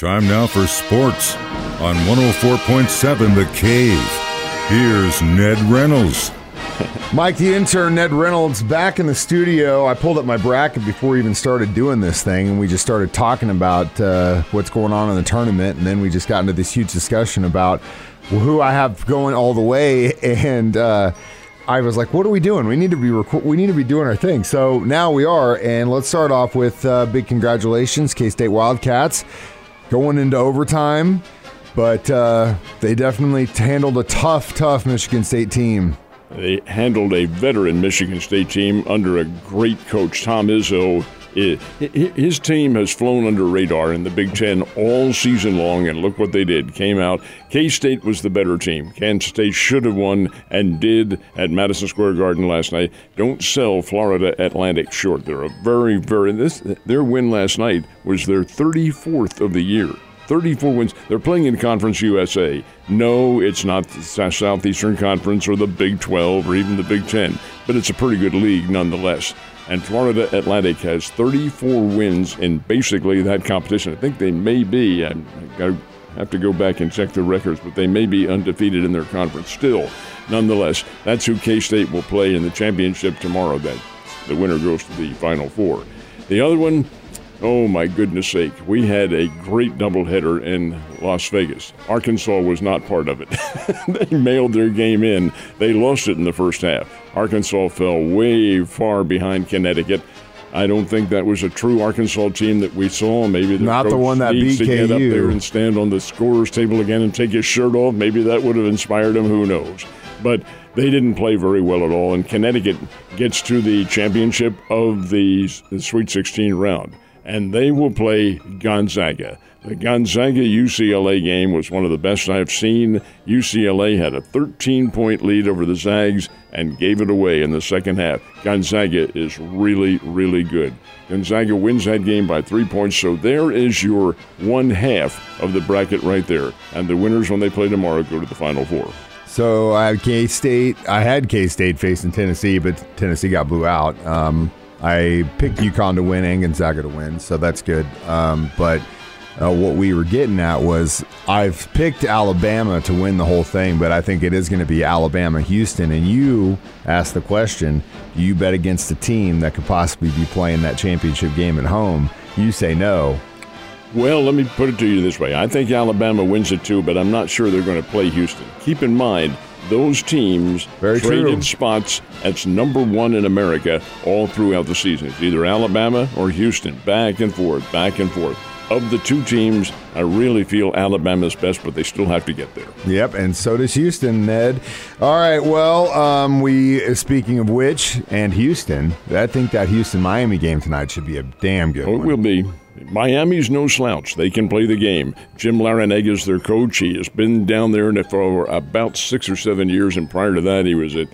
Time now for sports on 104.7 The Cave. Here's Ned Reynolds. Mike, the intern, Ned Reynolds, back in the studio. I pulled up my bracket before we even started doing this thing, and we just started talking about uh, what's going on in the tournament. And then we just got into this huge discussion about who I have going all the way. And uh, I was like, "What are we doing? We need to be we need to be doing our thing." So now we are, and let's start off with uh, big congratulations, K State Wildcats, going into overtime. But uh, they definitely handled a tough, tough Michigan State team. They handled a veteran Michigan State team under a great coach, Tom Izzo. His team has flown under radar in the Big Ten all season long, and look what they did. Came out. K State was the better team. Kansas State should have won and did at Madison Square Garden last night. Don't sell Florida Atlantic short. They're a very, very. This their win last night was their 34th of the year. 34 wins. They're playing in Conference USA. No, it's not the Southeastern Conference or the Big 12 or even the Big 10, but it's a pretty good league nonetheless. And Florida Atlantic has 34 wins in basically that competition. I think they may be, I have to go back and check the records, but they may be undefeated in their conference still. Nonetheless, that's who K State will play in the championship tomorrow. That the winner goes to the Final Four. The other one, Oh, my goodness sake. We had a great doubleheader in Las Vegas. Arkansas was not part of it. they mailed their game in. They lost it in the first half. Arkansas fell way far behind Connecticut. I don't think that was a true Arkansas team that we saw. Maybe the not the one that beat to get up there and stand on the scorers table again and take his shirt off. Maybe that would have inspired him. Who knows? But they didn't play very well at all. And Connecticut gets to the championship of the, the Sweet 16 round and they will play Gonzaga. The Gonzaga UCLA game was one of the best I've seen. UCLA had a 13 point lead over the Zags and gave it away in the second half. Gonzaga is really, really good. Gonzaga wins that game by three points, so there is your one half of the bracket right there. And the winners, when they play tomorrow, go to the Final Four. So I had K State. I had K State facing Tennessee, but Tennessee got blew out. Um, I picked UConn to win and Gonzaga to win, so that's good. Um, but uh, what we were getting at was I've picked Alabama to win the whole thing, but I think it is going to be Alabama Houston. And you asked the question do you bet against a team that could possibly be playing that championship game at home? You say no. Well, let me put it to you this way I think Alabama wins it too, but I'm not sure they're going to play Houston. Keep in mind, those teams Very traded true. spots as number one in America all throughout the season. It's either Alabama or Houston, back and forth, back and forth. Of the two teams, I really feel Alabama's best, but they still have to get there. Yep, and so does Houston, Ned. All right, well, um, we speaking of which, and Houston, I think that Houston Miami game tonight should be a damn good Oh, it one. will be. Miami's no slouch. They can play the game. Jim Larrañaga is their coach. He has been down there for about six or seven years, and prior to that, he was at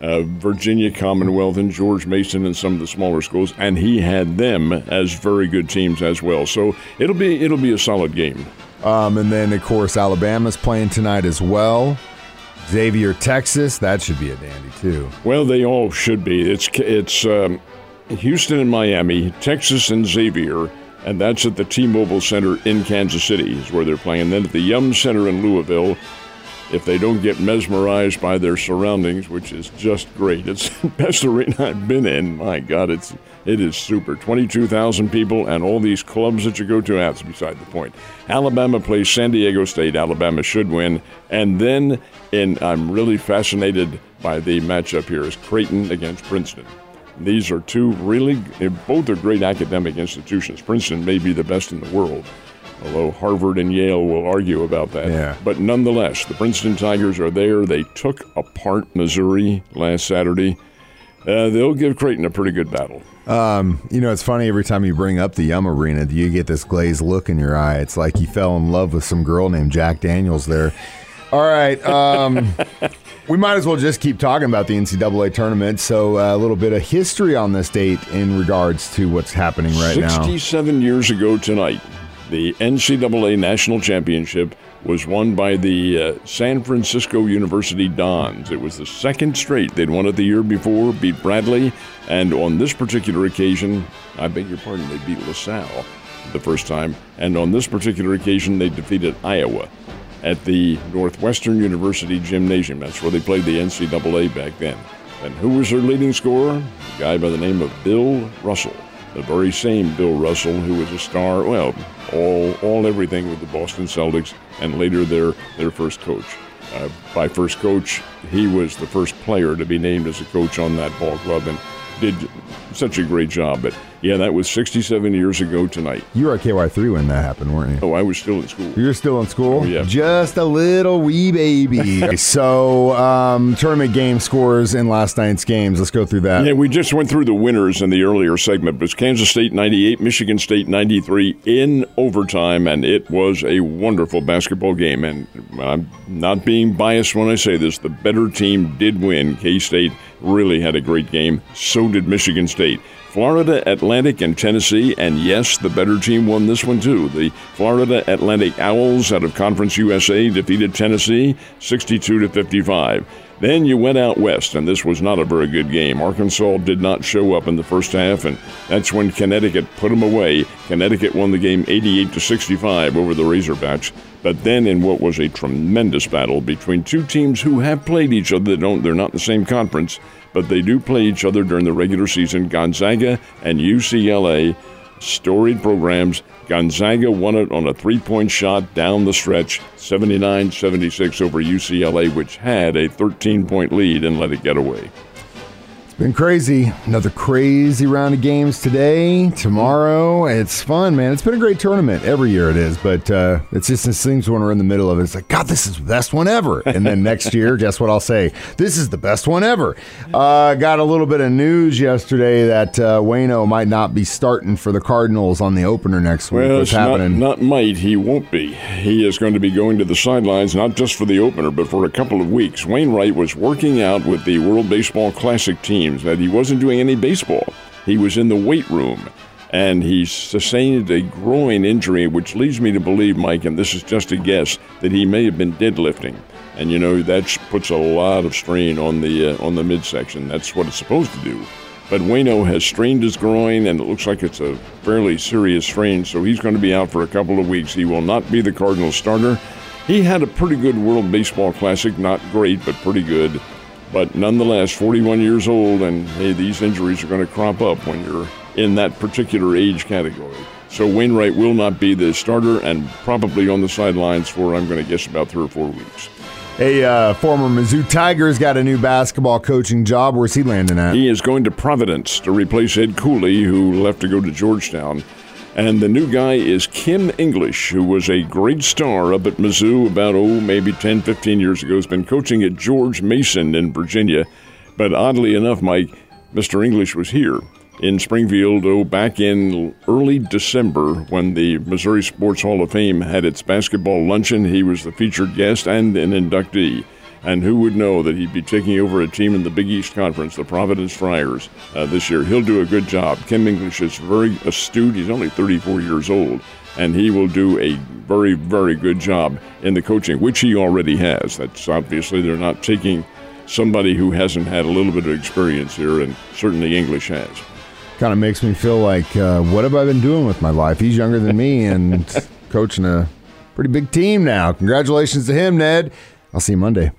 uh, Virginia Commonwealth and George Mason and some of the smaller schools, and he had them as very good teams as well. So it'll be it'll be a solid game. Um, and then of course Alabama's playing tonight as well. Xavier, Texas, that should be a dandy too. Well, they all should be. It's it's um, Houston and Miami, Texas and Xavier, and that's at the T-Mobile Center in Kansas City is where they're playing. Then at the Yum Center in Louisville, if they don't get mesmerized by their surroundings, which is just great. It's the best arena I've been in. My God, it's it is super. Twenty-two thousand people and all these clubs that you go to. That's beside the point. Alabama plays San Diego State. Alabama should win, and then and I'm really fascinated by the matchup here is Creighton against Princeton. These are two really both are great academic institutions. Princeton may be the best in the world although Harvard and Yale will argue about that. Yeah. But nonetheless, the Princeton Tigers are there. They took apart Missouri last Saturday. Uh, they'll give Creighton a pretty good battle. Um, you know, it's funny every time you bring up the Yum Arena, you get this glazed look in your eye. It's like you fell in love with some girl named Jack Daniels there. All right. Um, we might as well just keep talking about the NCAA tournament. So, uh, a little bit of history on this date in regards to what's happening right now. 67 years ago tonight, the NCAA National Championship was won by the uh, San Francisco University Dons. It was the second straight. They'd won it the year before, beat Bradley, and on this particular occasion, I beg your pardon, they beat LaSalle. the first time, and on this particular occasion, they defeated Iowa at the Northwestern University Gymnasium. That's where they played the NCAA back then. And who was their leading scorer? A guy by the name of Bill Russell, the very same Bill Russell who was a star, well, all, all everything with the Boston Celtics, and later their, their first coach. Uh, by first coach, he was the first player to be named as a coach on that ball club and did such a great job. But yeah, that was 67 years ago tonight. You were at KY3 when that happened, weren't you? Oh, I was still in school. You're still in school? Oh, yeah. Just a little wee baby. so, um, tournament game scores in last night's games. Let's go through that. Yeah, we just went through the winners in the earlier segment. But it's Kansas State 98, Michigan State 93 in overtime, and it was a wonderful basketball game. And I'm not being biased when I say this. The better team did win. K State really had a great game. So did Michigan State. Florida Atlantic and Tennessee, and yes, the better team won this one too. The Florida Atlantic Owls out of Conference USA defeated Tennessee 62 to 55. Then you went out west, and this was not a very good game. Arkansas did not show up in the first half, and that's when Connecticut put them away. Connecticut won the game 88 to 65 over the Razorbacks. But then, in what was a tremendous battle between two teams who have played each other, they don't, they're not in the same conference, but they do play each other during the regular season. Gonzaga and UCLA, storied programs. Gonzaga won it on a three point shot down the stretch, 79 76 over UCLA, which had a 13 point lead and let it get away. Been crazy. Another crazy round of games today, tomorrow. It's fun, man. It's been a great tournament. Every year it is, but uh, it's just it seems when we're in the middle of it, it's like, God, this is the best one ever. And then next year, guess what I'll say? This is the best one ever. Uh, got a little bit of news yesterday that uh, Wayno might not be starting for the Cardinals on the opener next week. Well, What's it's not, happening? not might. He won't be. He is going to be going to the sidelines, not just for the opener, but for a couple of weeks. Wainwright was working out with the World Baseball Classic that he wasn't doing any baseball. He was in the weight room. And he sustained a groin injury, which leads me to believe, Mike, and this is just a guess, that he may have been deadlifting. And you know that puts a lot of strain on the uh, on the midsection. That's what it's supposed to do. But Wayno has strained his groin, and it looks like it's a fairly serious strain, so he's going to be out for a couple of weeks. He will not be the Cardinals starter. He had a pretty good World Baseball Classic, not great, but pretty good. But nonetheless, 41 years old, and hey, these injuries are going to crop up when you're in that particular age category. So Wainwright will not be the starter and probably on the sidelines for, I'm going to guess, about three or four weeks. A uh, former Mizzou Tigers got a new basketball coaching job. Where's he landing at? He is going to Providence to replace Ed Cooley, who left to go to Georgetown. And the new guy is Kim English, who was a great star up at Mizzou about, oh, maybe 10, 15 years ago. Has been coaching at George Mason in Virginia. But oddly enough, Mike, Mr. English was here in Springfield, oh, back in early December when the Missouri Sports Hall of Fame had its basketball luncheon. He was the featured guest and an inductee. And who would know that he'd be taking over a team in the Big East Conference, the Providence Friars, uh, this year? He'll do a good job. Kim English is very astute. He's only 34 years old, and he will do a very, very good job in the coaching, which he already has. That's obviously they're not taking somebody who hasn't had a little bit of experience here, and certainly English has. Kind of makes me feel like, uh, what have I been doing with my life? He's younger than me and coaching a pretty big team now. Congratulations to him, Ned. I'll see you Monday.